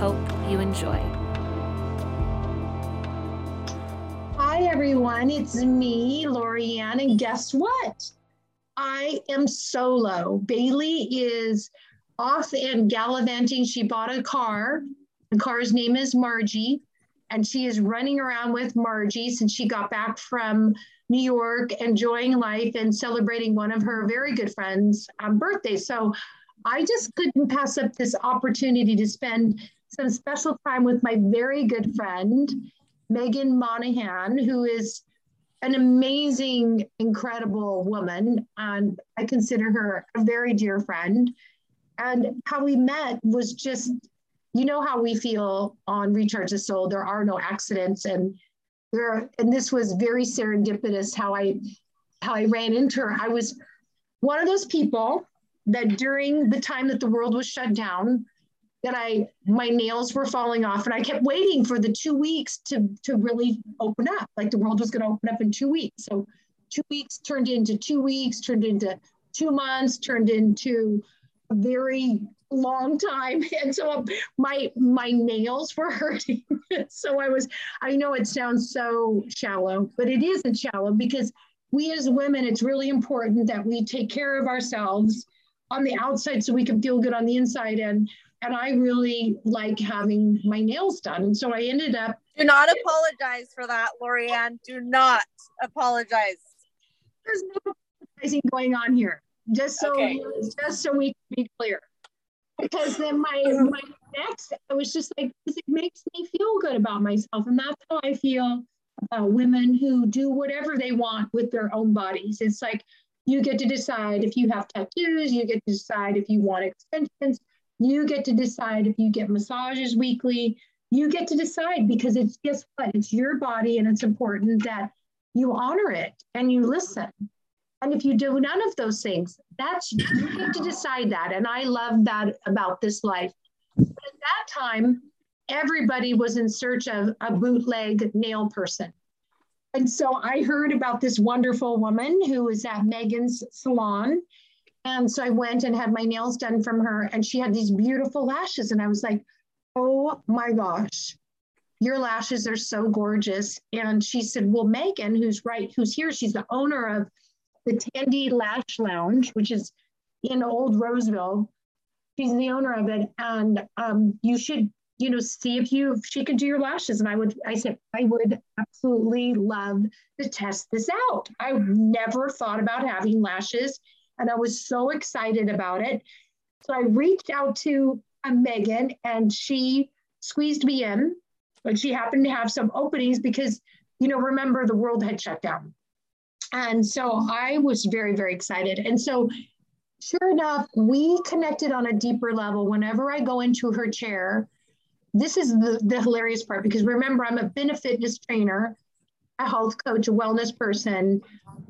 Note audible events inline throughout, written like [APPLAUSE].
Hope you enjoy. Hi, everyone. It's me, Lorianne. And guess what? I am solo. Bailey is off and gallivanting. She bought a car. The car's name is Margie. And she is running around with Margie since she got back from New York, enjoying life and celebrating one of her very good friends' um, birthday. So I just couldn't pass up this opportunity to spend some special time with my very good friend, Megan Monaghan, who is an amazing, incredible woman. And I consider her a very dear friend. And how we met was just, you know, how we feel on Recharge the Soul. There are no accidents. And there, and this was very serendipitous how I how I ran into her. I was one of those people that during the time that the world was shut down, that I my nails were falling off, and I kept waiting for the two weeks to to really open up. Like the world was going to open up in two weeks. So two weeks turned into two weeks, turned into two months, turned into a very long time [LAUGHS] and so my my nails were [LAUGHS] hurting so i was i know it sounds so shallow but it isn't shallow because we as women it's really important that we take care of ourselves on the outside so we can feel good on the inside and and I really like having my nails done. And so I ended up Do not apologize for that, Lorianne. Do not apologize. There's no apologizing going on here. Just so okay. just so we can be clear. Because then my [LAUGHS] my next I was just like because it makes me feel good about myself. And that's how I feel about women who do whatever they want with their own bodies. It's like you get to decide if you have tattoos, you get to decide if you want extensions, you get to decide if you get massages weekly. You get to decide because it's guess what? It's your body and it's important that you honor it and you listen. And if you do none of those things, that's you get to decide that. And I love that about this life. But at that time, everybody was in search of a bootleg nail person. And so I heard about this wonderful woman who was at Megan's salon. And so I went and had my nails done from her, and she had these beautiful lashes. And I was like, oh my gosh, your lashes are so gorgeous. And she said, well, Megan, who's right, who's here, she's the owner of the Tandy Lash Lounge, which is in Old Roseville. She's the owner of it. And um, you should you know, see if you if she could do your lashes. And I would, I said, I would absolutely love to test this out. I never thought about having lashes, and I was so excited about it. So I reached out to a Megan, and she squeezed me in. But she happened to have some openings because, you know, remember the world had shut down. And so I was very, very excited. And so sure enough, we connected on a deeper level. Whenever I go into her chair, this is the, the hilarious part because remember, I'm been a fitness trainer, a health coach, a wellness person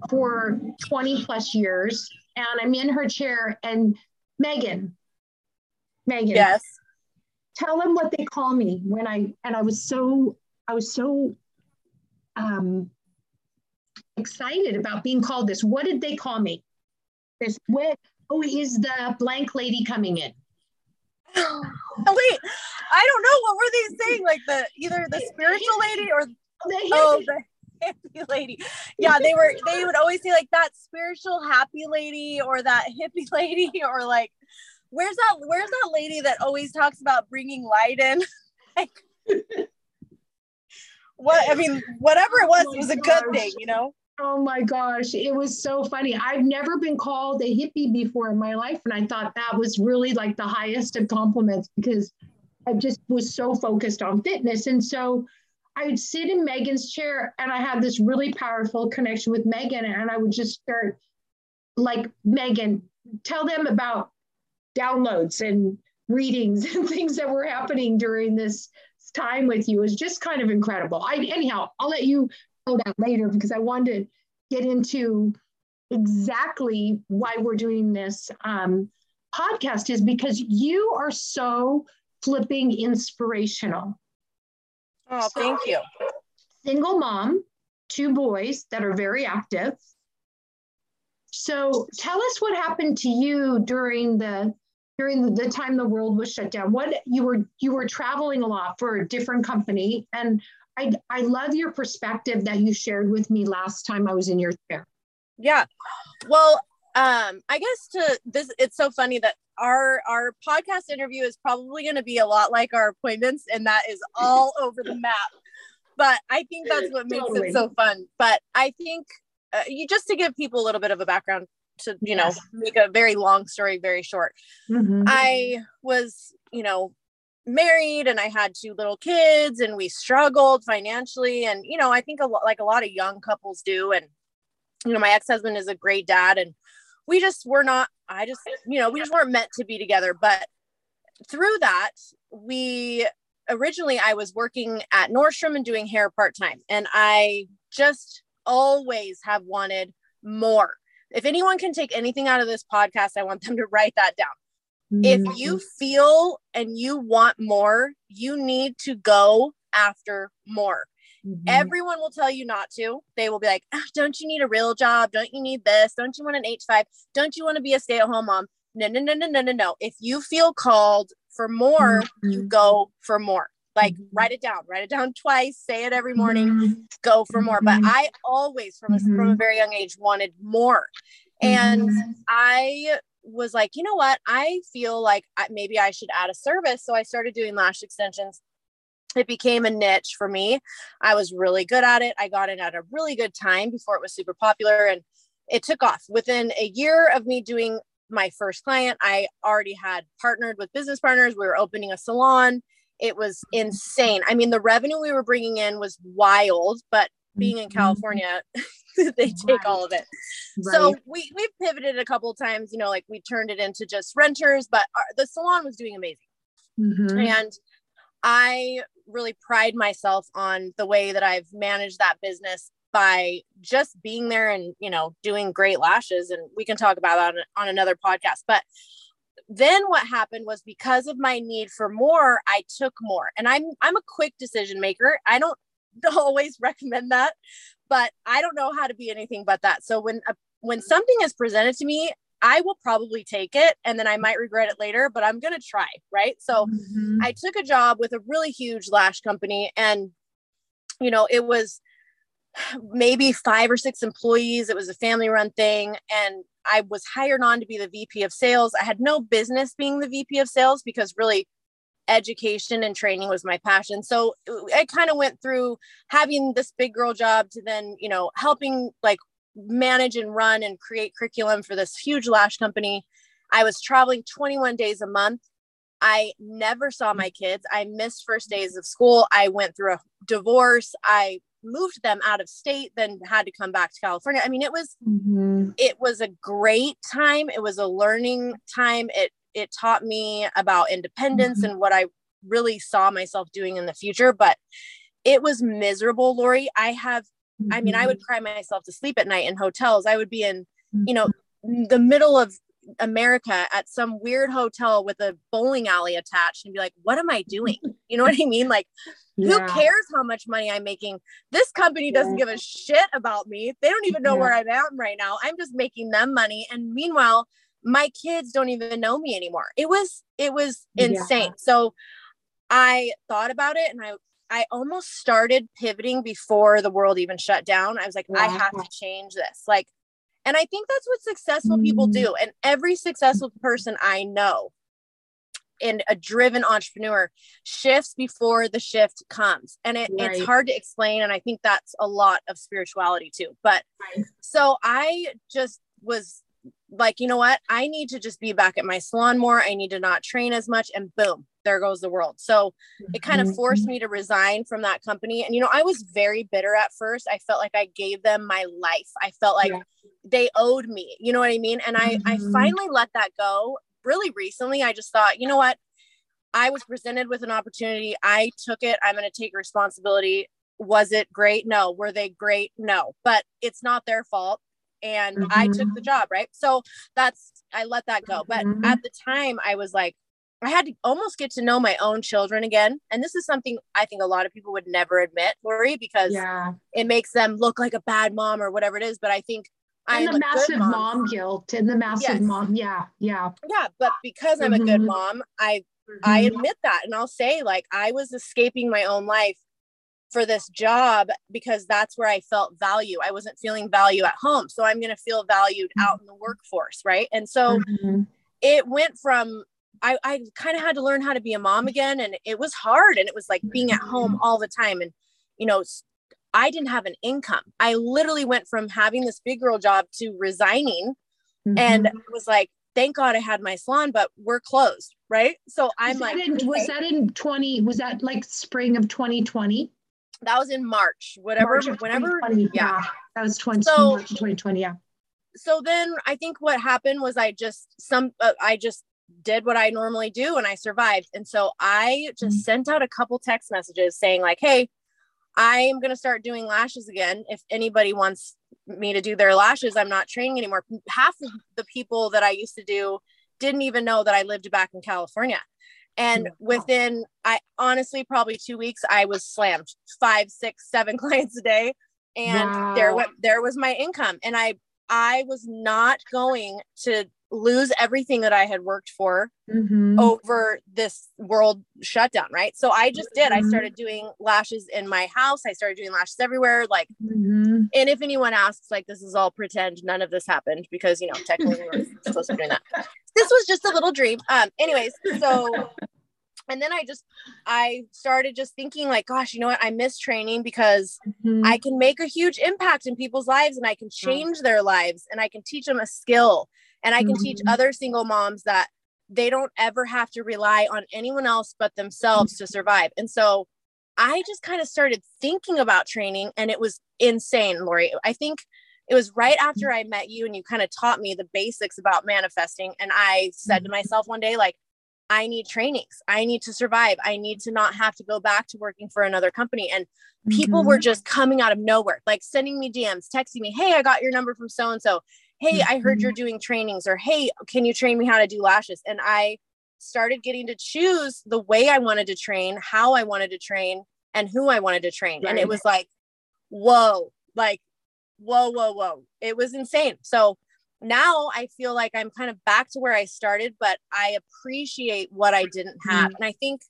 for 20 plus years. And I'm in her chair and Megan, Megan. Yes. Tell them what they call me when I and I was so I was so um excited about being called this. What did they call me? This what oh is the blank lady coming in? [LAUGHS] Wait, I don't know what were they saying? Like the either the spiritual lady or oh the hippie lady. Yeah, they were they would always say like that spiritual happy lady or that hippie [LAUGHS] lady or like where's that where's that lady that always talks about bringing light in? [LAUGHS] like, what I mean, whatever it was, oh it was a oh good thing, you know. Oh my gosh, it was so funny. I've never been called a hippie before in my life. And I thought that was really like the highest of compliments because I just was so focused on fitness. And so I would sit in Megan's chair and I had this really powerful connection with Megan. And I would just start like, Megan, tell them about downloads and readings [LAUGHS] and things that were happening during this time with you is just kind of incredible. I anyhow, I'll let you know that later because I wanted to get into exactly why we're doing this um, podcast is because you are so flipping inspirational. Oh, so, thank you. Single mom, two boys that are very active. So tell us what happened to you during the during the time the world was shut down. What you were you were traveling a lot for a different company, and I I love your perspective that you shared with me last time I was in your chair. Yeah, well, um, I guess to this, it's so funny that our our podcast interview is probably going to be a lot like our appointments, and that is all [LAUGHS] over the map. But I think that's what makes totally. it so fun. But I think uh, you just to give people a little bit of a background to you yes. know make a very long story very short mm-hmm. i was you know married and i had two little kids and we struggled financially and you know i think a lot like a lot of young couples do and you know my ex-husband is a great dad and we just were not i just you know we just weren't meant to be together but through that we originally i was working at nordstrom and doing hair part-time and i just always have wanted more if anyone can take anything out of this podcast, I want them to write that down. Mm-hmm. If you feel and you want more, you need to go after more. Mm-hmm. Everyone will tell you not to. They will be like, oh, Don't you need a real job? Don't you need this? Don't you want an H5? Don't you want to be a stay at home mom? No, no, no, no, no, no, no. If you feel called for more, mm-hmm. you go for more like mm-hmm. write it down write it down twice say it every morning mm-hmm. go for more but mm-hmm. i always from a, from a mm-hmm. very young age wanted more and i was like you know what i feel like maybe i should add a service so i started doing lash extensions it became a niche for me i was really good at it i got in at a really good time before it was super popular and it took off within a year of me doing my first client i already had partnered with business partners we were opening a salon it was insane. I mean, the revenue we were bringing in was wild, but being in mm-hmm. California, [LAUGHS] they take right. all of it. Right. So we we pivoted a couple times. You know, like we turned it into just renters, but our, the salon was doing amazing, mm-hmm. and I really pride myself on the way that I've managed that business by just being there and you know doing great lashes and we can talk about that on, on another podcast. But then what happened was because of my need for more i took more. And i'm i'm a quick decision maker. I don't [LAUGHS] always recommend that but i don't know how to be anything but that. So when a, when something is presented to me i will probably take it and then i might regret it later but i'm going to try right so mm-hmm. i took a job with a really huge lash company and you know it was maybe five or six employees it was a family run thing and I was hired on to be the VP of sales. I had no business being the VP of sales because really education and training was my passion. So I kind of went through having this big girl job to then, you know, helping like manage and run and create curriculum for this huge lash company. I was traveling 21 days a month. I never saw my kids. I missed first days of school. I went through a divorce. I moved them out of state then had to come back to california i mean it was mm-hmm. it was a great time it was a learning time it it taught me about independence mm-hmm. and what i really saw myself doing in the future but it was miserable lori i have mm-hmm. i mean i would mm-hmm. cry myself to sleep at night in hotels i would be in you know mm-hmm. the middle of America at some weird hotel with a bowling alley attached and be like, what am I doing? [LAUGHS] You know what I mean? Like, yeah. who cares how much money I'm making? This company doesn't yeah. give a shit about me. They don't even know yeah. where I am at right now. I'm just making them money. And meanwhile, my kids don't even know me anymore. It was, it was insane. So I thought about it and I, I almost started pivoting before the world even shut down. I was like, I have to change this. Like, and I think that's what successful people mm. do. And every successful person I know and a driven entrepreneur shifts before the shift comes. And it, right. it's hard to explain. And I think that's a lot of spirituality too. But right. so I just was like, you know what? I need to just be back at my salon more. I need to not train as much. And boom, there goes the world. So it kind of mm-hmm. forced me to resign from that company. And, you know, I was very bitter at first. I felt like I gave them my life. I felt like yeah. they owed me, you know what I mean? And I, mm-hmm. I finally let that go really recently. I just thought, you know what? I was presented with an opportunity. I took it. I'm going to take responsibility. Was it great? No. Were they great? No. But it's not their fault. And mm-hmm. I took the job, right? So that's, I let that go. But mm-hmm. at the time, I was like, I had to almost get to know my own children again. And this is something I think a lot of people would never admit, Lori, because yeah. it makes them look like a bad mom or whatever it is. But I think and I'm the massive mom. mom. guilt and the massive yes. mom. Yeah. Yeah. Yeah. But because I'm mm-hmm. a good mm-hmm. mom, I mm-hmm. I admit that. And I'll say like I was escaping my own life for this job because that's where I felt value. I wasn't feeling value at home. So I'm going to feel valued mm-hmm. out in the workforce. Right. And so mm-hmm. it went from I, I kind of had to learn how to be a mom again. And it was hard. And it was like being at home mm-hmm. all the time. And, you know, I didn't have an income. I literally went from having this big girl job to resigning mm-hmm. and it was like, thank God I had my salon, but we're closed. Right. So I'm was like, that in, okay. was that in 20, was that like spring of 2020? That was in March, whatever, March whenever. Yeah. yeah. That was 20, so, March 2020. Yeah. So then I think what happened was I just, some, uh, I just did what I normally do and I survived. And so I just mm-hmm. sent out a couple text messages saying like, Hey, I'm going to start doing lashes again. If anybody wants me to do their lashes, I'm not training anymore. Half of the people that I used to do didn't even know that I lived back in California. And within, I honestly, probably two weeks, I was slammed five, six, seven [LAUGHS] clients a day. And wow. there went, there was my income. And I, I was not going to lose everything that I had worked for mm-hmm. over this world shutdown, right? So I just did. Mm-hmm. I started doing lashes in my house. I started doing lashes everywhere. Like, mm-hmm. and if anyone asks, like, this is all pretend, none of this happened because, you know, technically we were [LAUGHS] supposed to be doing that. This was just a little dream. Um, anyways, so and then I just I started just thinking like gosh you know what I miss training because mm-hmm. I can make a huge impact in people's lives and I can change their lives and I can teach them a skill and I can mm-hmm. teach other single moms that they don't ever have to rely on anyone else but themselves to survive. And so I just kind of started thinking about training and it was insane, Lori. I think it was right after I met you and you kind of taught me the basics about manifesting. And I said to mm-hmm. myself one day, like, I need trainings. I need to survive. I need to not have to go back to working for another company. And people mm-hmm. were just coming out of nowhere, like sending me DMs, texting me, Hey, I got your number from so and so hey i heard you're mm-hmm. doing trainings or hey can you train me how to do lashes? And i started getting to choose the way i wanted to train how i wanted to train and who i wanted to train. Right. and it was like whoa like whoa whoa whoa. It was insane. So now i feel like i'm kind of back to where i started but i appreciate what i didn't have. Mm-hmm. and i think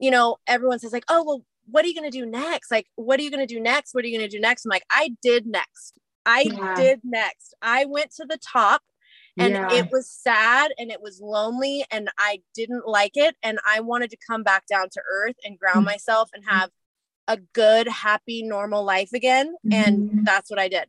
you know everyone says like oh well what are you going to do next? Like what are you going to do next? What are you going to do next? I'm like i did next I yeah. did next. I went to the top and yeah. it was sad and it was lonely and I didn't like it. And I wanted to come back down to earth and ground mm-hmm. myself and have a good, happy, normal life again. Mm-hmm. And that's what I did.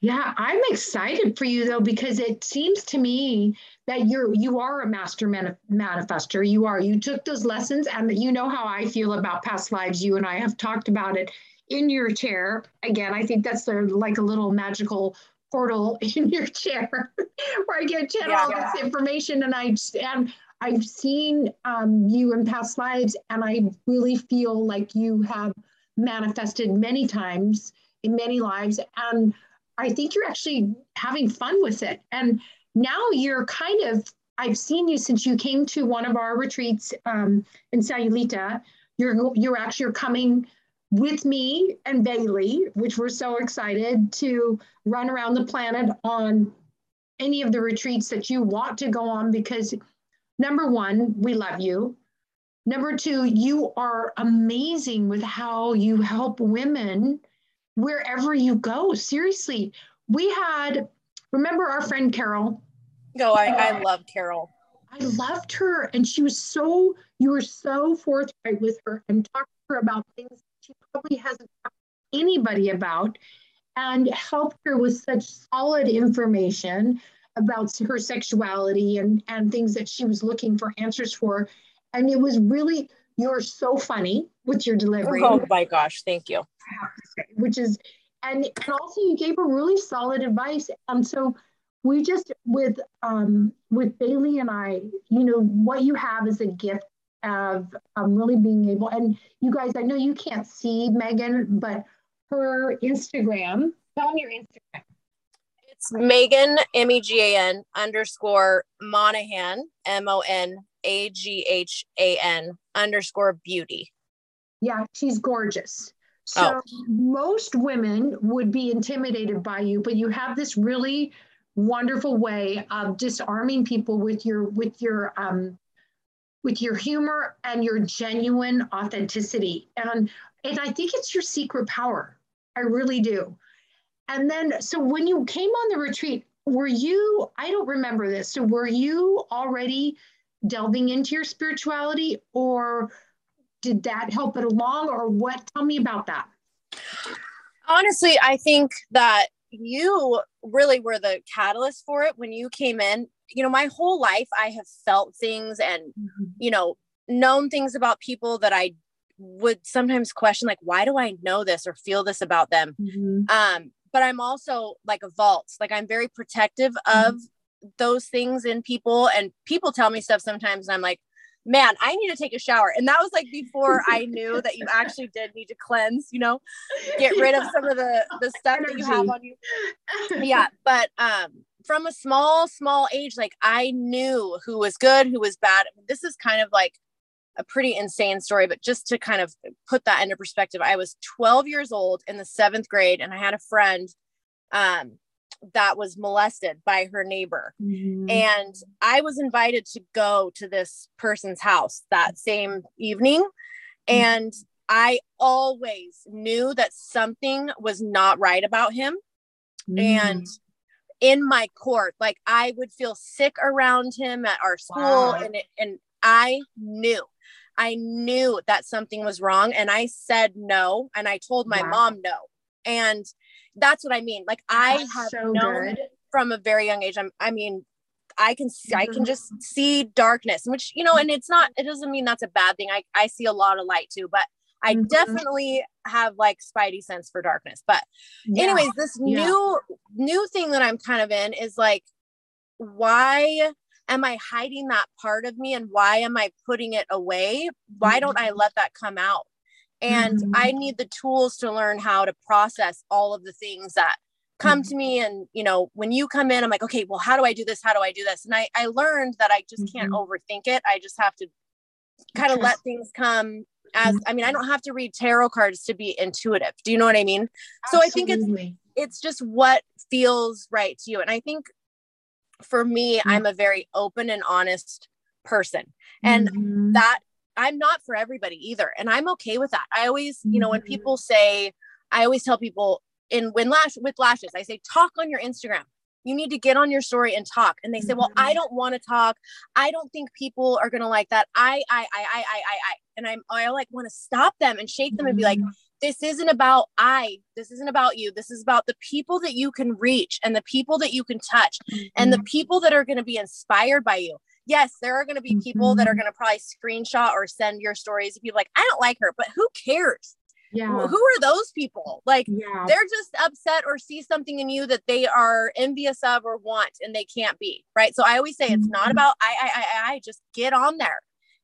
Yeah, I'm excited for you though because it seems to me that you're you are a master manif- manifester. You are. You took those lessons, and you know how I feel about past lives. You and I have talked about it in your chair. Again, I think that's like a little magical portal [LAUGHS] in your chair [LAUGHS] where I get channel yeah, all yeah. this information and I and I've seen um, you in past lives and I really feel like you have manifested many times in many lives and I think you're actually having fun with it and now you're kind of I've seen you since you came to one of our retreats um, in Sayulita. You're you're actually you're coming with me and Bailey, which we're so excited to run around the planet on any of the retreats that you want to go on because number one, we love you. Number two, you are amazing with how you help women wherever you go. Seriously, we had, remember our friend Carol? No, I, I uh, love Carol. I loved her. And she was so, you were so forthright with her and talked to her about things probably hasn't talked to anybody about and helped her with such solid information about her sexuality and, and things that she was looking for answers for. And it was really, you're so funny with your delivery. Oh my gosh, thank you. Which is, and, and also you gave her really solid advice. And so we just with um with Bailey and I, you know, what you have is a gift of um, really being able, and you guys, I know you can't see Megan, but her Instagram, tell me your Instagram. It's Megan, M E G A N underscore Monaghan, M O N A G H A N underscore beauty. Yeah, she's gorgeous. So oh. most women would be intimidated by you, but you have this really wonderful way of disarming people with your with your um with your humor and your genuine authenticity. And and I think it's your secret power. I really do. And then so when you came on the retreat, were you I don't remember this. So were you already delving into your spirituality or did that help it along or what? Tell me about that. Honestly, I think that you really were the catalyst for it when you came in. You know, my whole life I have felt things and, mm-hmm. you know, known things about people that I would sometimes question, like, why do I know this or feel this about them? Mm-hmm. Um, but I'm also like a vault, like, I'm very protective mm-hmm. of those things in people. And people tell me stuff sometimes, and I'm like, man, I need to take a shower. And that was like before I knew that you [LAUGHS] actually did need to cleanse, you know, get rid of some of the the stuff that you have on you. Yeah, but um from a small small age like I knew who was good, who was bad. This is kind of like a pretty insane story, but just to kind of put that into perspective, I was 12 years old in the 7th grade and I had a friend um that was molested by her neighbor. Mm-hmm. And I was invited to go to this person's house that same evening. Mm-hmm. And I always knew that something was not right about him. Mm-hmm. And in my court, like I would feel sick around him at our school. Wow. And, it, and I knew. I knew that something was wrong and I said no and I told my wow. mom no. And that's what I mean. Like I that's have so known good. from a very young age. I'm, I mean, I can see, I can mm-hmm. just see darkness, which you know, and it's not. It doesn't mean that's a bad thing. I I see a lot of light too, but I mm-hmm. definitely have like spidey sense for darkness. But yeah. anyways, this yeah. new new thing that I'm kind of in is like, why am I hiding that part of me, and why am I putting it away? Why don't I mm-hmm. let that come out? and mm-hmm. i need the tools to learn how to process all of the things that come mm-hmm. to me and you know when you come in i'm like okay well how do i do this how do i do this and i i learned that i just mm-hmm. can't overthink it i just have to kind of let things come as mm-hmm. i mean i don't have to read tarot cards to be intuitive do you know what i mean Absolutely. so i think it's it's just what feels right to you and i think for me mm-hmm. i'm a very open and honest person and mm-hmm. that I'm not for everybody either. And I'm okay with that. I always, you know, when mm-hmm. people say, I always tell people in when lash with lashes, I say, talk on your Instagram. You need to get on your story and talk. And they say, Well, I mm-hmm. don't want to talk. I don't think people are gonna like that. I, I, I, I, I, I, I. And I'm I like want to stop them and shake them and be like, mm-hmm. This isn't about I. This isn't about you. This is about the people that you can reach and the people that you can touch mm-hmm. and the people that are going to be inspired by you yes, there are going to be people mm-hmm. that are mm-hmm. going to probably screenshot or send your stories. If you're like, I don't like her, but who cares? Yeah. Who are those people? Like, yeah. they're just upset or see something in you that they are envious of or want and they can't be. Right. So I always say mm-hmm. it's not mm-hmm. about I, I, I, I, just get on there.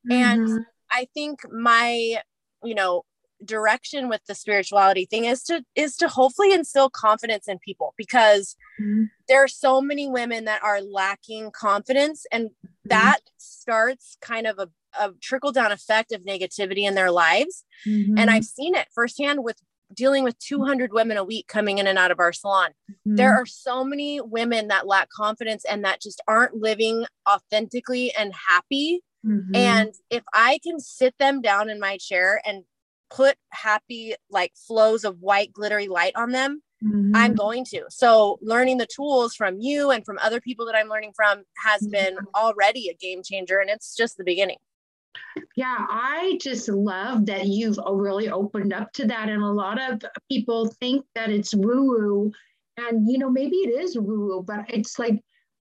Mm-hmm. And I think my, you know, direction with the spirituality thing is to is to hopefully instill confidence in people because mm-hmm. there are so many women that are lacking confidence and mm-hmm. that starts kind of a, a trickle down effect of negativity in their lives mm-hmm. and i've seen it firsthand with dealing with 200 women a week coming in and out of our salon mm-hmm. there are so many women that lack confidence and that just aren't living authentically and happy Mm-hmm. And if I can sit them down in my chair and put happy like flows of white glittery light on them mm-hmm. i'm going to so learning the tools from you and from other people that i'm learning from has mm-hmm. been already a game changer and it's just the beginning yeah i just love that you've really opened up to that and a lot of people think that it's woo woo and you know maybe it is woo woo but it's like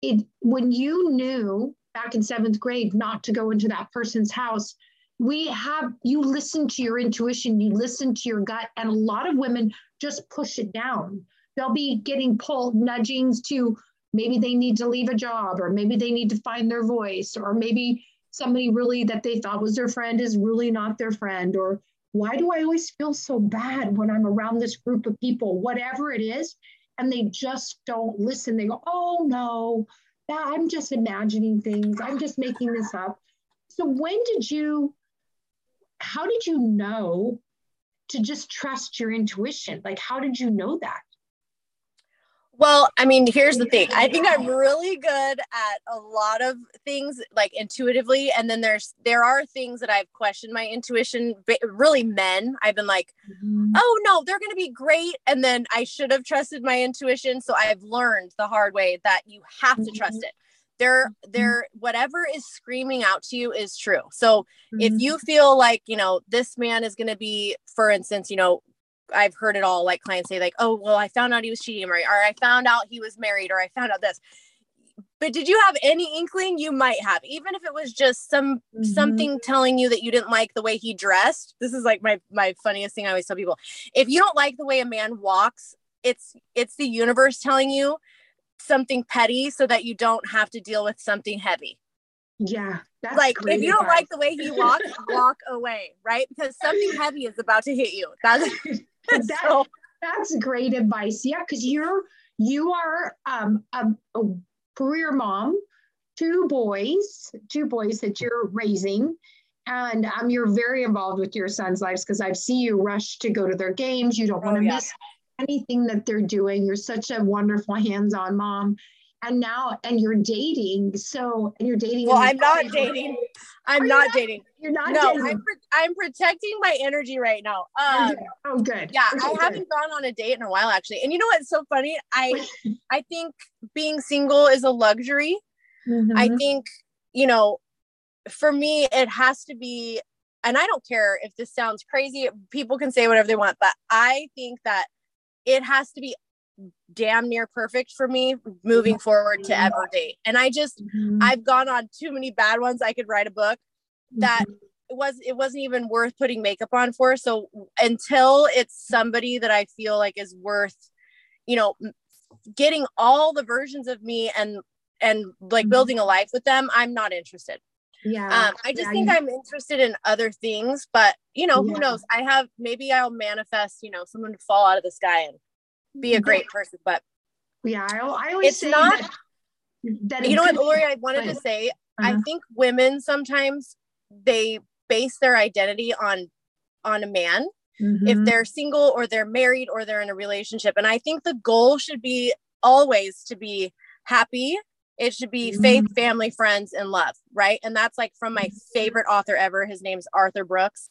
it when you knew back in seventh grade not to go into that person's house we have you listen to your intuition you listen to your gut and a lot of women just push it down they'll be getting pulled nudgings to maybe they need to leave a job or maybe they need to find their voice or maybe somebody really that they thought was their friend is really not their friend or why do I always feel so bad when I'm around this group of people, whatever it is, and they just don't listen. They go, oh no, I'm just imagining things. I'm just making this up. So when did you, how did you know to just trust your intuition? Like, how did you know that? Well, I mean, here's the thing. I think I'm [LAUGHS] really good at a lot of things like intuitively and then there's there are things that I've questioned my intuition really men. I've been like, mm-hmm. "Oh no, they're going to be great." And then I should have trusted my intuition, so I've learned the hard way that you have to mm-hmm. trust it. They're mm-hmm. they're whatever is screaming out to you is true. So if mm-hmm. you feel like, you know, this man is going to be for instance, you know, I've heard it all like clients say like, "Oh, well, I found out he was cheating or, or I found out he was married or I found out this." But did you have any inkling you might have even if it was just some mm-hmm. something telling you that you didn't like the way he dressed? This is like my my funniest thing I always tell people. If you don't like the way a man walks, it's it's the universe telling you something petty so that you don't have to deal with something heavy. Yeah. like if you don't like the way he walks, [LAUGHS] walk away, right? Because something heavy is about to hit you. [LAUGHS] That's that, [LAUGHS] so. that's great advice. Yeah, because you're you are um, a, a career mom, two boys, two boys that you're raising, and um, you're very involved with your sons' lives because I see you rush to go to their games. You don't want to oh, yeah. miss anything that they're doing. You're such a wonderful hands-on mom. And now and you're dating so and you're dating well i'm not dating. I'm not, not, dating. you're not no dating. I'm, I'm protecting my energy right now. Um, oh good. yeah okay, i good. haven't gone on a date in a while actually. And you know what's so funny? I i think being single is a luxury. Mm-hmm. i think you know for me it has to be and i don't care if this sounds crazy people can say whatever they want but i think that it has to be damn near perfect for me moving forward to ever date. And I just mm-hmm. I've gone on too many bad ones. I could write a book that mm-hmm. it was it wasn't even worth putting makeup on for. So until it's somebody that I feel like is worth, you know, getting all the versions of me and and like mm-hmm. building a life with them, I'm not interested. Yeah. Um, I just yeah, think I'm interested in other things, but you know, yeah. who knows? I have maybe I'll manifest, you know, someone to fall out of the sky and be a great person. But yeah, I, I always it's not. That, that you know what, Lori? I wanted to say. Uh-huh. I think women sometimes they base their identity on on a man mm-hmm. if they're single or they're married or they're in a relationship and i think the goal should be always to be happy it should be mm-hmm. faith family friends and love right? And that's like from my favorite author ever. His name's arthur brooks.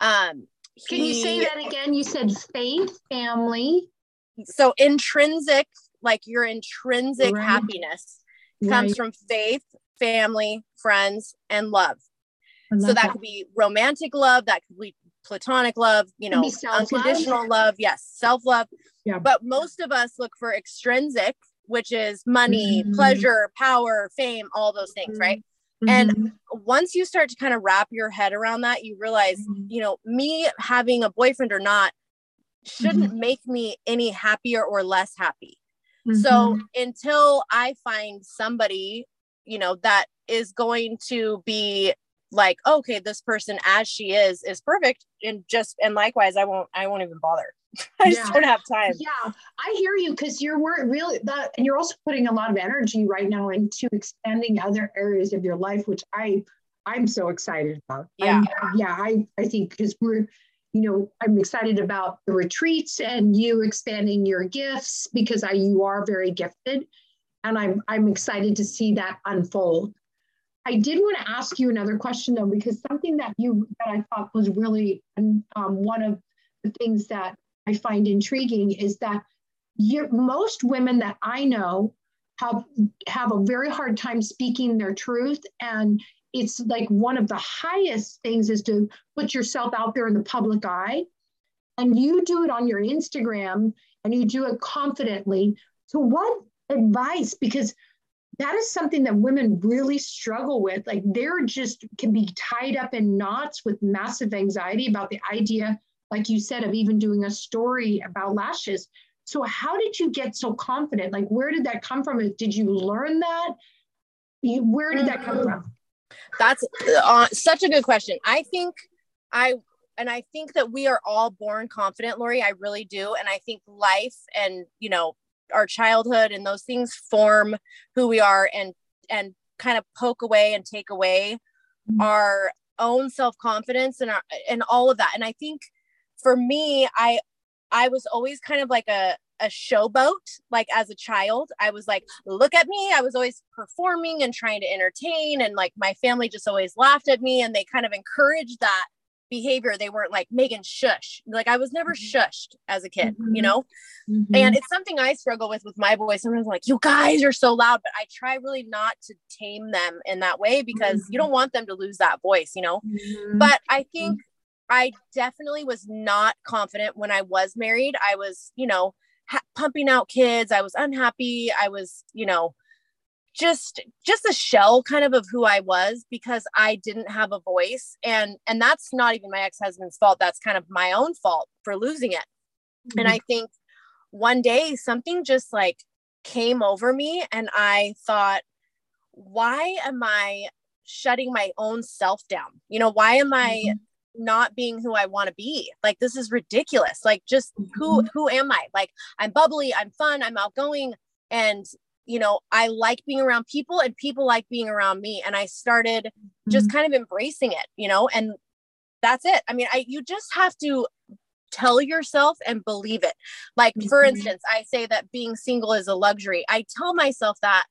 Um can he, you say that again? You said faith family. So intrinsic like your intrinsic right. happiness right. comes from faith family friends and love. So that, that, could be romantic love that could be platonic love you know unconditional love yes self-love. Yeah. but most of us look for extrinsic which is money mm-hmm. pleasure power fame all those things mm-hmm. right mm-hmm. and once you start to kind of wrap your head around that you realize mm-hmm. you know me having a boyfriend or not shouldn't mm-hmm. make me any happier or less happy. Mm-hmm. So until I find somebody, you know, that is going to be like, okay, this person as she is is perfect, and just and likewise, I won't, I won't even bother. [LAUGHS] I yeah. just don't have time. Yeah, I hear you because you're really that, and you're also putting a lot of energy right now into expanding other areas of your life, which I I'm so excited about. Yeah, I'm, yeah, I I think because we're you know, I'm excited about the retreats and you expanding your gifts because I, you are very gifted. And I'm, I'm excited to see that unfold. I did want to ask you another question though, because something that you, that I thought was really um, one of the things that I find intriguing is that most women that I know have, have a very hard time speaking their truth. And it's like one of the highest things is to put yourself out there in the public eye. And you do it on your instagram and you do it confidently. So what advice? Because that is something that women really struggle with. Like they're just can be tied up in knots with massive anxiety about the idea like you said of even doing a story about lashes so how did you get so confident like where did that come from did you learn that where did that come from That's uh, such a good question. I think I and I think that we are all born confident, Lori. I really do. And I think life and, you know, our childhood and those things form who we are and and kind of poke away and take away mm-hmm. our own self-confidence and our, and all of that. And I think for me, I I was always kind of like a a showboat like as a child i was like look at me i was always performing and trying to entertain and like my family just always laughed at me and they kind of encouraged that behavior they weren't like megan shush like i was never mm-hmm. shushed as a kid mm-hmm. you know mm-hmm. and it's something i struggle with with my voice sometimes I'm like you guys are so loud but i try really not to tame them in that way because you mm-hmm. don't want them to lose that voice you know mm-hmm. but i think i definitely was not confident when i was married i was you know ha- pumping out kids i was unhappy i was you know just just a shell kind of of who I was because I didn't have a voice and and that's not even my ex-husband's fault that's kind of my own fault for losing it. Mm-hmm. And I think one day something just like came over me and I thought why am I shutting my own self down? You know, why am I mm-hmm. Not being who I want to be? Like this is ridiculous. Like just mm-hmm. who who am I? Like I'm bubbly, I'm fun, I'm outgoing and you know, I like being around people and people like being around me. And I started mm-hmm. just kind of embracing it, you know, and that's it. I mean, I you just have to tell yourself and believe it. Like, mm-hmm. for instance, I say that being single is a luxury. I tell myself that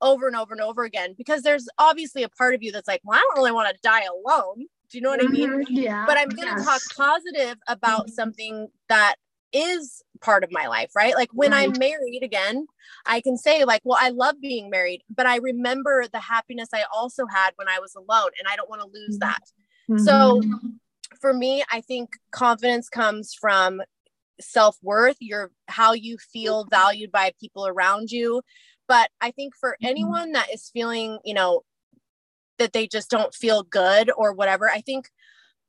over and over and over again because there's obviously a part of you that's like, well, I don't really want to die alone. Do you know what I mean? Mm-hmm. Yeah. But I'm going to yes. talk positive about mm-hmm. something that is part of my life, right? Like when right. I'm married again, I can say, like, well, I love being married, but I remember the happiness I also had when I was alone, and I don't want to lose mm-hmm. that. Mm-hmm. So for me, I think confidence comes from self-worth, your how you feel valued by people around you. But I think for mm-hmm. anyone that is feeling, you know, that they just don't feel good or whatever, I think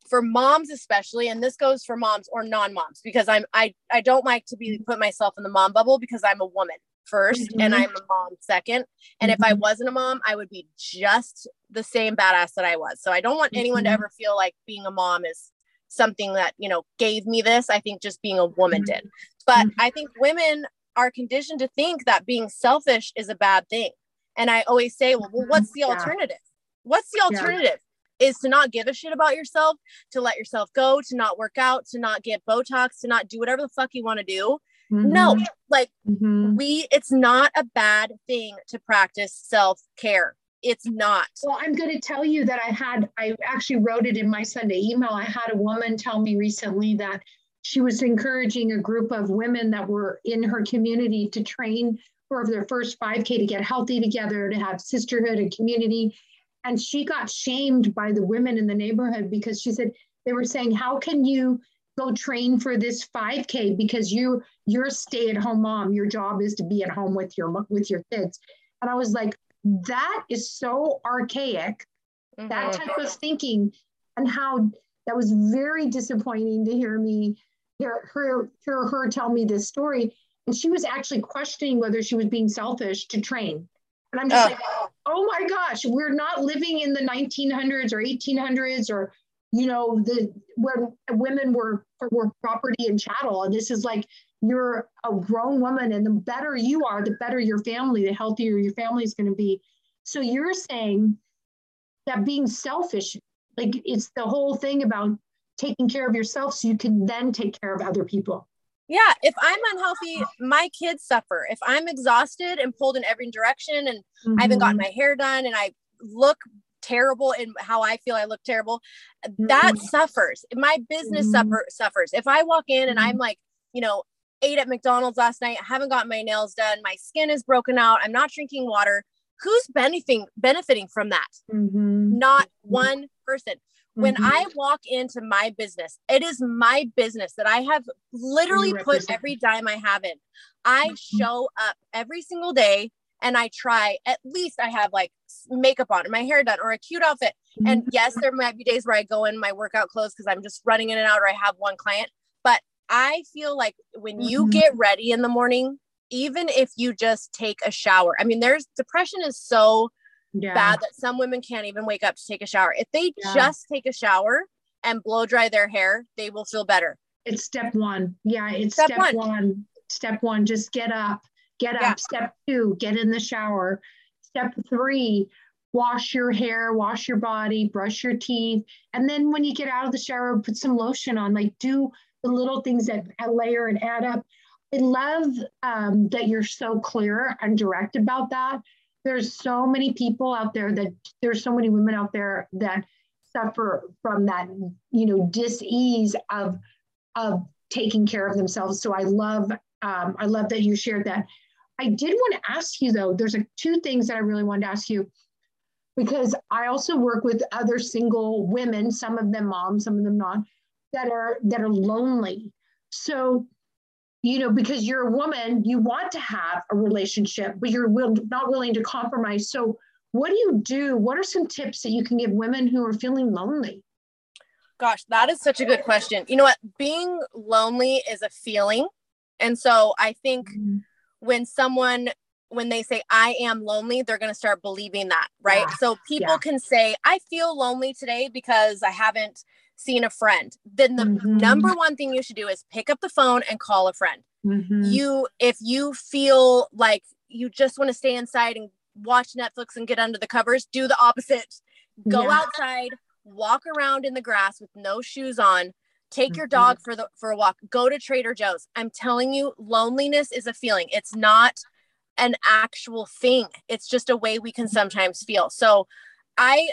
for moms especially and this goes for moms or non-moms because i'm i i don't like to be put myself in the mom bubble because i'm a woman 1st mm-hmm. and i'm a mom second and mm-hmm. if i mm-hmm. wasn't a mom i would be just the same badass that i was so i don't want anyone mm-hmm. to ever feel like being a mom is something that you know gave me this i think just being a woman mm-hmm. did but mm-hmm. i think women are conditioned to think that being selfish is a bad thing and i always say well, well what's the alternative what's the alternative is to not give a shit about yourself, to let yourself go, to not work out, to not get Botox, to not do whatever the fuck you want to do. Mm-hmm. No, like mm-hmm. we, it's not a bad thing to practice self care. It's not. Well, I'm going to tell you that I had, I actually wrote it in my Sunday email. I had a woman tell me recently that she was encouraging a group of women that were in her community to train for their first 5K to get healthy together, to have sisterhood and community and she got shamed by the women in the neighborhood because she said they were saying how can you go train for this 5k because you you're a stay-at-home mom. Your job is to be at home with your with your kids. And i was like that is so archaic. Mm-hmm. that type of thinking and how that was very disappointing to hear me hear her hear her tell me this story. And she was actually questioning whether she was being selfish to train and I'm just uh, like, oh my gosh, we're not living in the 1900s or 1800s or, you know, the when women were were property and chattel. And this is like you're a grown woman, and the better you are, the better your family, the healthier your family is going to be. So you're saying that being selfish, like it's the whole thing about taking care of yourself so you can then take care of other people. Yeah, if I'm unhealthy, my kids suffer. If I'm exhausted and pulled in every direction and mm-hmm. I haven't gotten mm-hmm. my hair done and I look terrible in how I feel I look terrible, mm-hmm. that suffers. My business mm-hmm. suffer, suffers. If I walk in and I'm mm-hmm. like, you know, ate at McDonald's last night, I haven't got my nails done, my skin is broken out, I'm not drinking water, who's benefiting benefiting from that? Mm-hmm. Not one person. When mm-hmm. I walk into my business, it is my business that I have literally put every dime I have in. I mm-hmm. show up every single day and I try at least I have like makeup on or my hair done or a cute outfit. Mm-hmm. And yes, there might be days where I go in my workout clothes because I'm just running in and out or I have one client. But I feel like when you mm-hmm. get ready in the morning, even if you just take a shower, I mean, there's depression is so yeah. bad that some women can't even wake up to take a shower. If they yeah. just take a shower and blow dry their hair, they will feel better. It's step one. Yeah, it's step, step one. one. Step one, just get up, get yeah. up. Step two, get in the shower. Step three, wash your hair, wash your body, brush your teeth. And then when you get out of the shower, put some lotion on. Like do the little things that layer and add up. I love um, that you're so clear and direct about that. There's so many people out there that there's so many women out there that suffer from that, you know, dis-ease of of taking care of themselves. So I love um, I love that you shared that. I did want to ask you though. There's a, two things that I really wanted to ask you because I also work with other single women, some of them moms, some of them not, that are that are lonely. So, you know, because you're a woman, you want to have a relationship, but you're will, not willing to compromise. So, what do you do? What are some tips that you can give women who are feeling lonely? Gosh, that is such a good question. You know what? Being lonely is a feeling. And so I think mm-hmm. when someone when they say I am lonely, they're going to start believing that, right? Yeah. So people yeah. can say I feel lonely today because I haven't seen a friend. Then the mm-hmm. number one thing you should do is pick up the phone and call a friend. Mm-hmm. You if you feel like you just want to stay inside and watch Netflix and get under the covers, do the opposite. Go yeah. outside, walk around in the grass with no shoes on, take mm-hmm. your dog for the for a walk, go to Trader Joe's. I'm telling you, loneliness is a feeling. It's not an actual thing. It's just a way we can sometimes feel. So I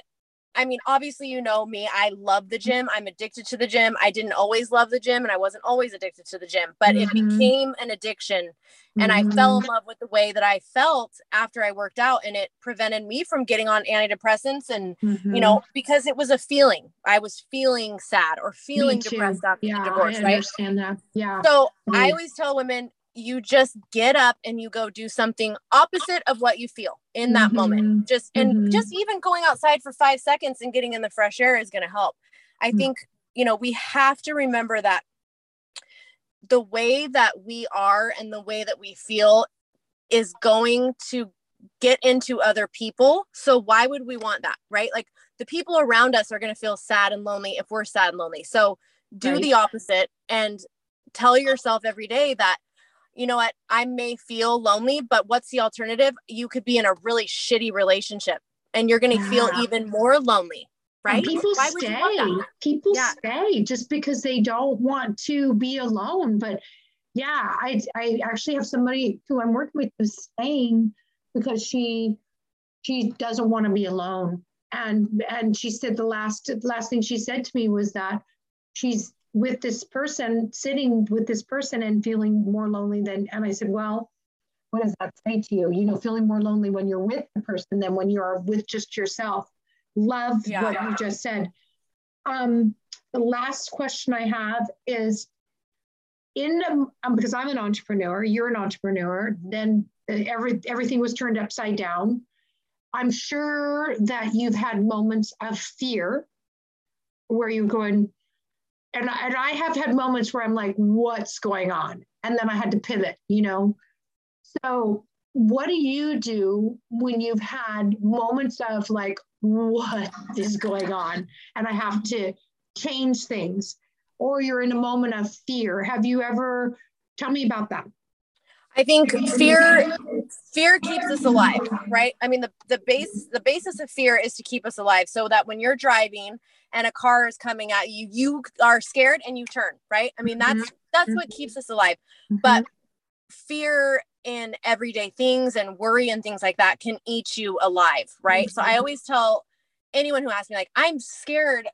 I mean, obviously, you know me. I love the gym. I'm addicted to the gym. I didn't always love the gym and I wasn't always addicted to the gym, but mm-hmm. it became an addiction. And mm-hmm. I fell in mm-hmm. love with the way that I felt after I worked out. And it prevented me from getting on antidepressants. And, mm-hmm. you know, because it was a feeling. I was feeling sad or feeling depressed after yeah, the divorce. I understand that. Yeah. So I always tell women you just get up and you go do something opposite of what you feel in that mm-hmm. moment just and mm-hmm. just even going outside for five seconds and getting in the fresh air is going to help i mm-hmm. think you know we have to remember that the way that we are and the way that we feel is going to get into other people so why would we want that right like the people around us are going to feel sad and lonely if we're sad and lonely so do right. the opposite and tell yourself every day that you know what, I may feel lonely, but what's the alternative? You could be in a really shitty relationship and you're going to yeah. feel even more lonely. Right. And people Why stay. People yeah. stay just because they don't want to be alone. But yeah, I I actually have somebody who I'm working with who's staying because she she doesn't want to be alone. And and she said the last last thing she said to me was that she's with this person, sitting with this person and feeling more lonely than, and I said, well, what does that say to you? You know, feeling more lonely when you're with the person than when you're with just yourself. Love yeah. what you just said. Um, the last question I have is in um, because I'm an entrepreneur, you're an entrepreneur, then every everything was turned upside down. I'm sure that you've had moments of fear where you're going, and I, and I have had moments where I'm like, what's going on? And then I had to pivot, you know? So, what do you do when you've had moments of like, what is going on? And I have to change things, or you're in a moment of fear. Have you ever, tell me about that? I think fear fear keeps us alive, right? I mean the the base the basis of fear is to keep us alive so that when you're driving and a car is coming at you, you are scared and you turn, right? I mean that's mm-hmm. that's what keeps us alive. Mm-hmm. But fear in everyday things and worry and things like that can eat you alive, right? So I mm-hmm. always tell anyone who asks me like I'm scared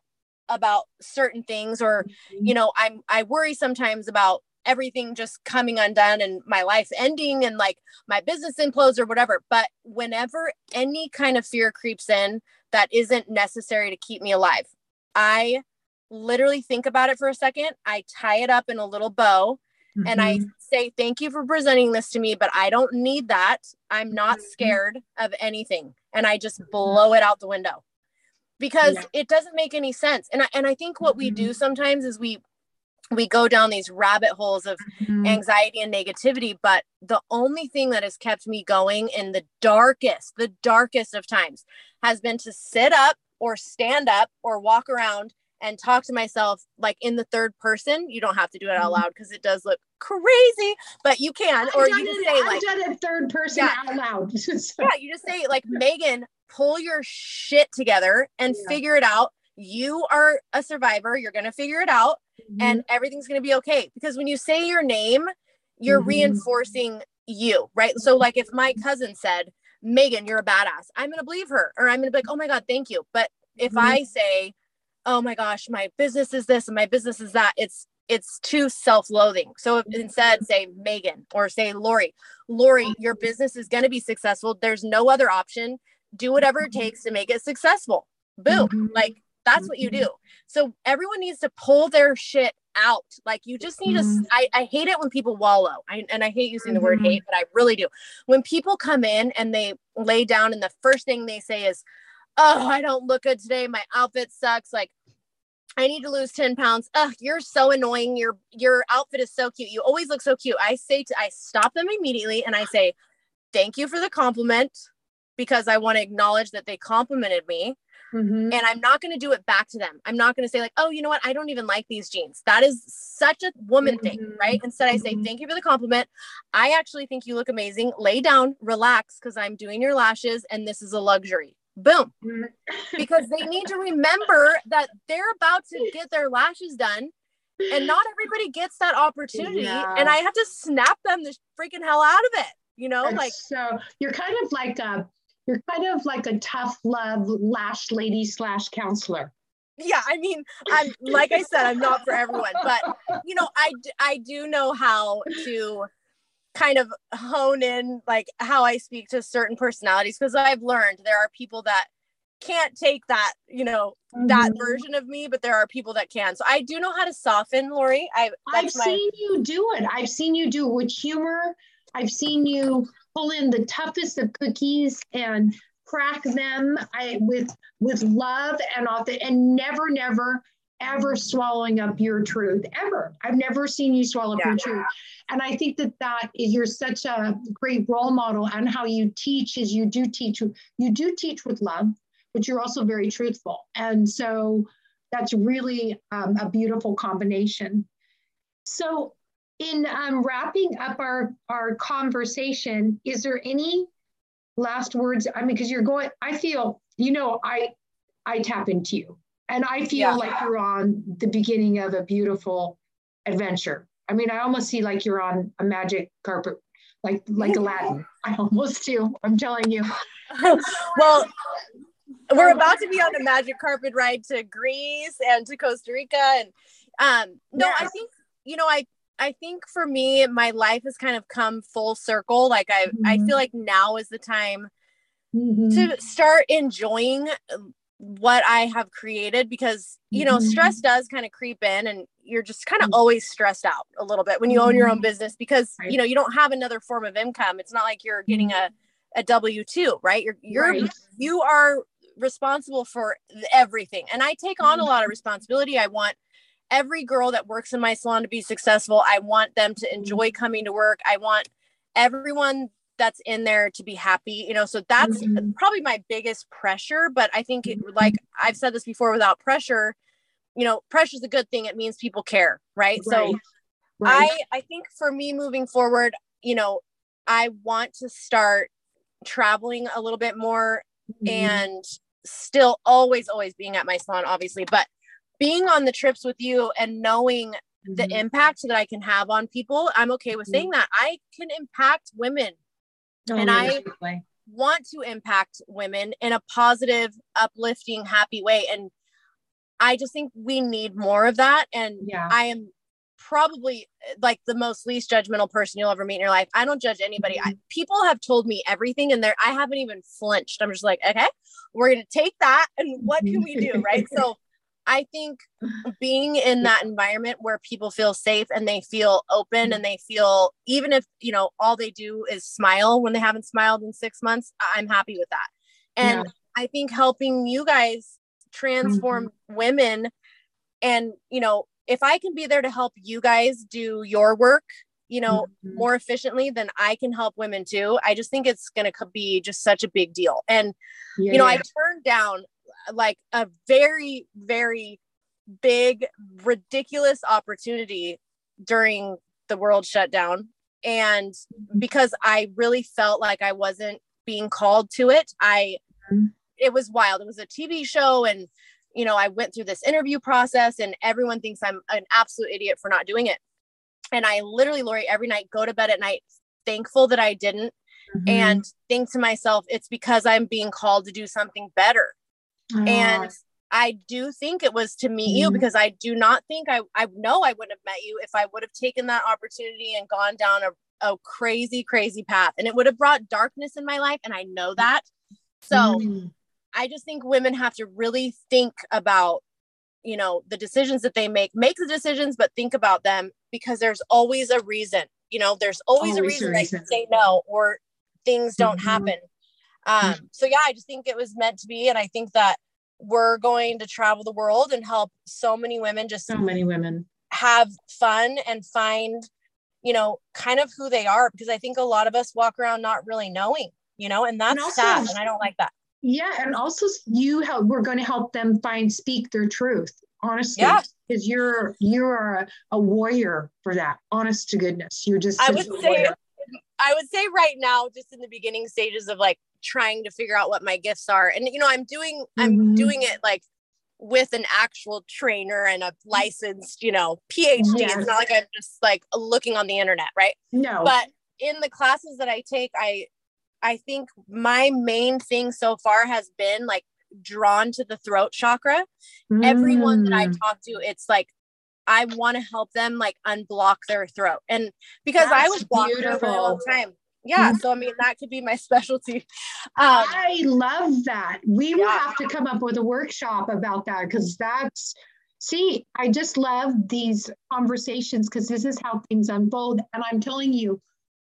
about certain things or you know I'm I worry sometimes about everything just coming undone and my life ending and like my business implodes or whatever. But whenever any kind of fear creeps in that isn't necessary to keep me alive, I literally think about it for a second. I tie it up in a little bow mm-hmm. and I mm-hmm. say, Thank you for presenting this to me, but I don't need that. I'm not mm-hmm. scared of anything. And I just blow it out the window because yeah. it doesn't make any sense. And I, and I think what we do mm-hmm. sometimes is we we go down these rabbit holes of mm-hmm. anxiety and negativity but the only thing that has kept me going in the darkest the darkest of times has been to sit up or stand up or walk around and talk to myself like in the third person you don't have to do it out mm-hmm. loud because it does look crazy but you can or you just say like done it third person yeah. out loud [LAUGHS] yeah you just say like [LAUGHS] megan pull your shit together and yeah. figure it out you are a survivor you're gonna figure it out mm-hmm. and everything's going to be okay. Because when you say your name, you're mm-hmm. reinforcing you, right? So, like if my cousin said, Megan, you're a badass, I'm going to believe her, or I'm going to be like, oh my God, thank you. But if mm-hmm. I say, oh my gosh, my business is this and my business is that, it's it's too self-loathing. So if instead say Megan or say Lori, Lori, your business is going to be successful. There's no other option. Do whatever it takes to make it successful. Boom. Mm-hmm. Like that's what you do. So everyone needs to pull their shit out. Like you just need mm-hmm. to. I, I hate it when people wallow. I, and I hate using the word mm-hmm. hate, but I really do. When people come in and they lay down, and the first thing they say is, "Oh, I don't look good today. My outfit sucks." Like I need to lose 10 pounds. Ugh, you're so annoying. Your your outfit is so cute. You always look so cute. I say to I stop them immediately and I say, thank you for the compliment because I want to acknowledge that they complimented me. Mm-hmm. And I'm not going to do it back to them. I'm not going to say, like, oh, you know what? I don't even like these jeans. That is such a woman mm-hmm. thing, right? Instead, I say, mm-hmm. thank you for the compliment. I actually think you look amazing. Lay down, relax, because I'm doing your lashes and this is a luxury. Boom. Mm-hmm. because they need to remember that they're about to [LAUGHS] get their lashes done and not everybody gets that opportunity. Yeah. And I have to snap them the freaking hell out of it. You know, like so you're kind of like a you're kind of like a tough love lash lady slash counselor. Yeah, I mean, I'm like I said, I'm not for everyone, but you know, I I do know how to kind of hone in like how I speak to certain personalities because I've learned there are people that can't take that, you know, mm-hmm. that version of me, but there are people that can. So I do know how to soften, Lori. I I've my- seen you do it. I've seen you do it with humor. I've seen you pull in the toughest of cookies and crack them I, with with love and author and never never ever swallowing up your truth ever. I've never seen you swallow up yeah. your truth. And i think that that is you're such a great role model and how you teach is you do teach you do teach with love but you're also very truthful. And so that's really um, a beautiful combination. So in um, wrapping up our, our conversation, is there any last words? I mean, because you're going, I feel, you know, I I tap into you. And I feel yeah. like you're on the beginning of a beautiful adventure. I mean, I almost see like you're on a magic carpet, like like Aladdin. I almost do. I'm telling you. [LAUGHS] well, we're about to be on a magic carpet ride to Greece and to Costa Rica, and um, no, yes. I think you know, I I think for me, my life has kind of come full circle. Like I, mm-hmm. I feel like now is the time mm-hmm. to start enjoying what I have created because you know mm-hmm. stress does kind of creep in and you're just kind of mm-hmm. always stressed out a little bit when you own your own mm-hmm. business because right. you know you don't have another form of income. It's not like you're getting a a W two, right? You're you're right. you are responsible for everything, and I take on a lot of responsibility. I want every girl that works in my salon to be successful. I want them to mm-hmm. enjoy coming to work. I want everyone that's in there to be happy, you know. So that's mm-hmm. probably my biggest pressure. But I think, it, like I've said this before, without pressure, you know, pressure is a good thing. It means people care, right? right. So right. I I think for me moving forward, you know, I want to start traveling a little bit more mm-hmm. and still always always being at my salon obviously but being on the trips with you and knowing mm-hmm. the impact that I can have on people, I'm okay with mm-hmm. saying that. I can impact women. Oh, and I want to impact women in a positive, uplifting, happy way. And I just think we need more of that. And yeah. I am probably like the most least judgmental person you'll ever meet in your life. I don't judge anybody. Mm-hmm. I, people have told me everything and there I haven't even flinched. I'm just like, okay, we're going to take that and what can we do? [LAUGHS] Right. So I think [SIGHS] being in that environment where people feel safe and they feel open and they feel, even if, you know, all they do is smile when they haven't smiled in six months, I'm happy with that. And yeah. I think helping you guys transform mm-hmm. women and, you know, if I can be there to help you guys do your work, you know, mm-hmm. more efficiently, then I can help women too. I just think it's going to be just such a big deal. And, yeah. you know, I turned down like a very, very big, ridiculous opportunity during the world shutdown. And because I really felt like I wasn't being called to it, I, it was wild. It was a TV show and you know, I went through this interview process and everyone thinks I'm an absolute idiot for not doing it. And I literally, Lori, every night go to bed at night thankful that I didn't mm-hmm. and think to myself, it's because I'm being called to do something better. And I do think it was to meet mm-hmm. you because I do not think I, I know I wouldn't have met you if I would have taken that opportunity and gone down a, a crazy, crazy path. And it would have brought darkness in my life. And I know that. So mm-hmm. I just think women have to really think about, you know, the decisions that they make, make the decisions, but think about them because there's always a reason. You know, there's always, always a reason, reason. say no or things don't mm-hmm. happen. Um, mm-hmm. So yeah, I just think it was meant to be, and I think that we're going to travel the world and help so many women just so many women. have fun and find you know kind of who they are because i think a lot of us walk around not really knowing you know and that's and also, sad and i don't like that. Yeah and also you help we're going to help them find speak their truth honestly yeah. because you're you're a, a, warrior for that honest to goodness. You're just i would say i would say right now just in the beginning stages of like trying to figure out what my gifts are and you know i'm doing mm-hmm. i'm doing it like with an actual trainer and a licensed you know phd yes. it's not like i'm just like looking on the internet right no but in the classes that i take i I think my main thing so far has been like drawn to the throat chakra. Mm. Everyone that I mm. talk to, it's like I want to help them like unblock their throat. And because That's I was blocked for a long time. Yeah. Mm-hmm. So I mean that could be my [LAUGHS] specialty. Um, I love that. We yeah. will have to come up with a workshop about that because that's see, I just love these conversations because this is how things unfold. And I'm telling you,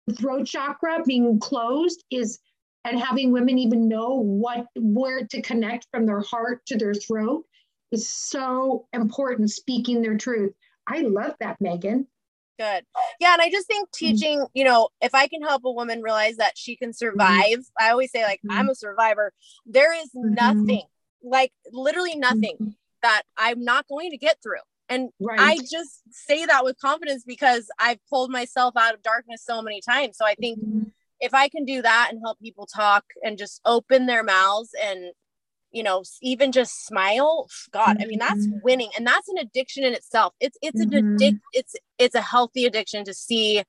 the throat chakra being closed is and having women even know what where to connect from their heart to their throat is so important speaking their truth i love that megan good yeah and i just think mm-hmm. teaching you know if i can help a woman realize that she can mm-hmm. survive i always say like mm-hmm. i'm a survivor there is nothing like literally nothing that i'm not going to get through and right. I just say that with confidence because I've pulled myself out of darkness so many times. So I think if I can do that and help people talk and just open their mouths and you know even just smile god i mean that's mm-hmm. winning and that's an addiction in itself it's it's mm-hmm. an addict it's it's a healthy addiction to see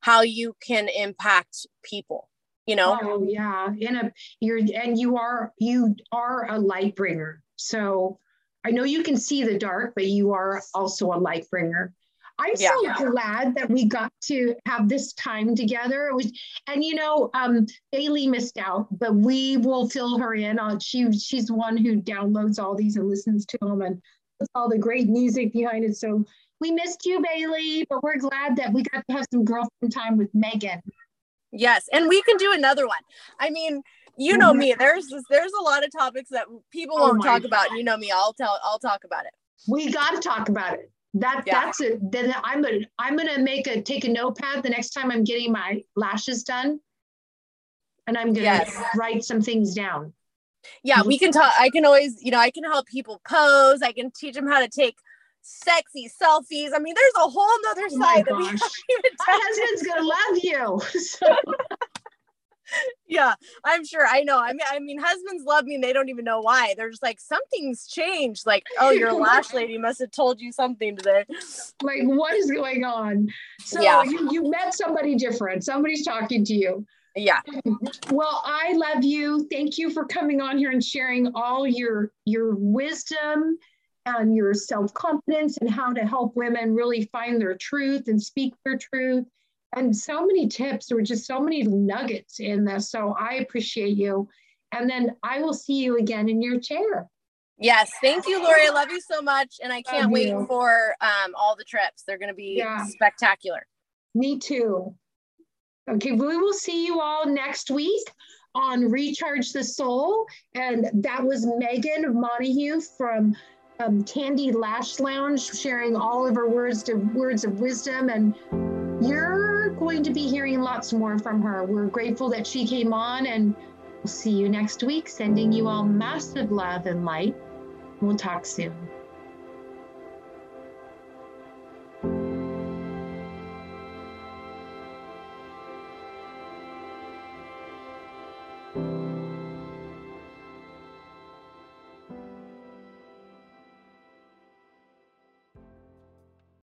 how you can impact people you know oh yeah in a you're and you are you are a light bringer so I know you can see the dark, but you are also a light bringer. I'm yeah. so glad that we got to have this time together. It was, and you know, um, Bailey missed out, but we will fill her in on. She she's the one who downloads all these and listens to them and puts all the great music behind it. So we missed you, Bailey, but we're glad that we got to have some girlfriend time with Megan. Yes, and we can do another one. I mean, you know me. There's there's a lot of topics that people oh won't talk God. about. You know me. I'll tell. I'll talk about it. We got to talk about it. That yeah. that's it. Then I'm gonna I'm gonna make a take a notepad the next time I'm getting my lashes done, and I'm gonna yes. write some things down. Yeah, we can talk. I can always, you know, I can help people pose. I can teach them how to take sexy selfies. I mean, there's a whole nother oh side that we My husband's gonna love you. [LAUGHS] So yeah, I'm sure. I know. I mean, I mean, husbands love me and they don't even know why. They're just like, something's changed. Like, oh, your [LAUGHS] lash lady must have told you something today. Like, what is going on? So yeah. you, you met somebody different. Somebody's talking to you. Yeah. Well, I love you. Thank you for coming on here and sharing all your your wisdom and your self-confidence and how to help women really find their truth and speak their truth and so many tips. There were just so many nuggets in this. So I appreciate you. And then I will see you again in your chair. Yes, thank you, Lori. I love you so much, and I can't wait for um, all the trips. They're going to be yeah. spectacular. Me too. Okay, we will see you all next week on Recharge the Soul, and that was Megan Monaghan from um, Tandy Lash Lounge, sharing all of her words to words of wisdom. And you're going to be hearing lots more from her. We're grateful that she came on, and we'll see you next week. Sending you all massive love and light. We'll talk soon.